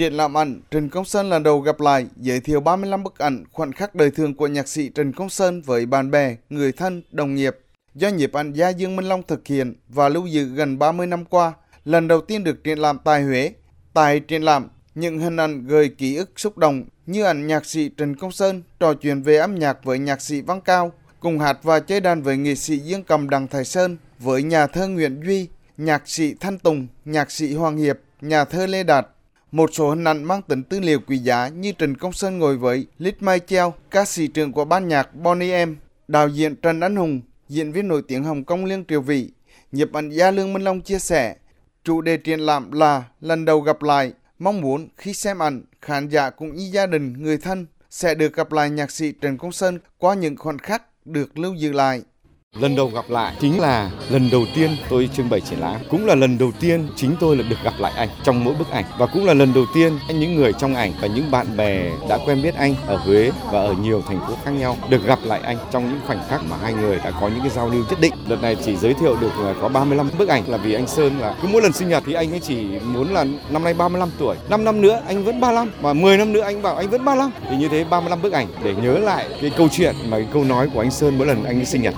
Triển lãm ảnh Trần Công Sơn lần đầu gặp lại giới thiệu 35 bức ảnh khoảnh khắc đời thường của nhạc sĩ Trần Công Sơn với bạn bè, người thân, đồng nghiệp do nhiếp ảnh gia Dương Minh Long thực hiện và lưu giữ gần 30 năm qua, lần đầu tiên được triển lãm tại Huế. Tại triển lãm, những hình ảnh gợi ký ức xúc động như ảnh nhạc sĩ Trần Công Sơn trò chuyện về âm nhạc với nhạc sĩ Văn Cao, cùng hát và chơi đàn với nghệ sĩ Dương Cầm Đặng Thái Sơn, với nhà thơ Nguyễn Duy, nhạc sĩ Thanh Tùng, nhạc sĩ Hoàng Hiệp, nhà thơ Lê Đạt. Một số hình ảnh mang tính tư liệu quý giá như Trần Công Sơn ngồi với Lít Mai Treo, ca sĩ trưởng của ban nhạc Bonnie M, đạo diễn Trần Anh Hùng, diễn viên nổi tiếng Hồng Kông Liên Triều Vĩ, nhiếp ảnh gia Lương Minh Long chia sẻ, chủ đề triển lãm là lần đầu gặp lại, mong muốn khi xem ảnh, khán giả cũng như gia đình, người thân sẽ được gặp lại nhạc sĩ Trần Công Sơn qua những khoảnh khắc được lưu giữ lại. Lần đầu gặp lại chính là lần đầu tiên tôi trưng bày triển lãm, cũng là lần đầu tiên chính tôi là được gặp lại anh trong mỗi bức ảnh và cũng là lần đầu tiên những người trong ảnh và những bạn bè đã quen biết anh ở Huế và ở nhiều thành phố khác nhau được gặp lại anh trong những khoảnh khắc mà hai người đã có những cái giao lưu nhất định. Đợt này chỉ giới thiệu được có 35 bức ảnh là vì anh Sơn là cứ mỗi lần sinh nhật thì anh ấy chỉ muốn là năm nay 35 tuổi, 5 năm nữa anh vẫn 35 và 10 năm nữa anh bảo anh vẫn 35 thì như thế 35 bức ảnh để nhớ lại cái câu chuyện mà cái câu nói của anh Sơn mỗi lần anh ấy sinh nhật.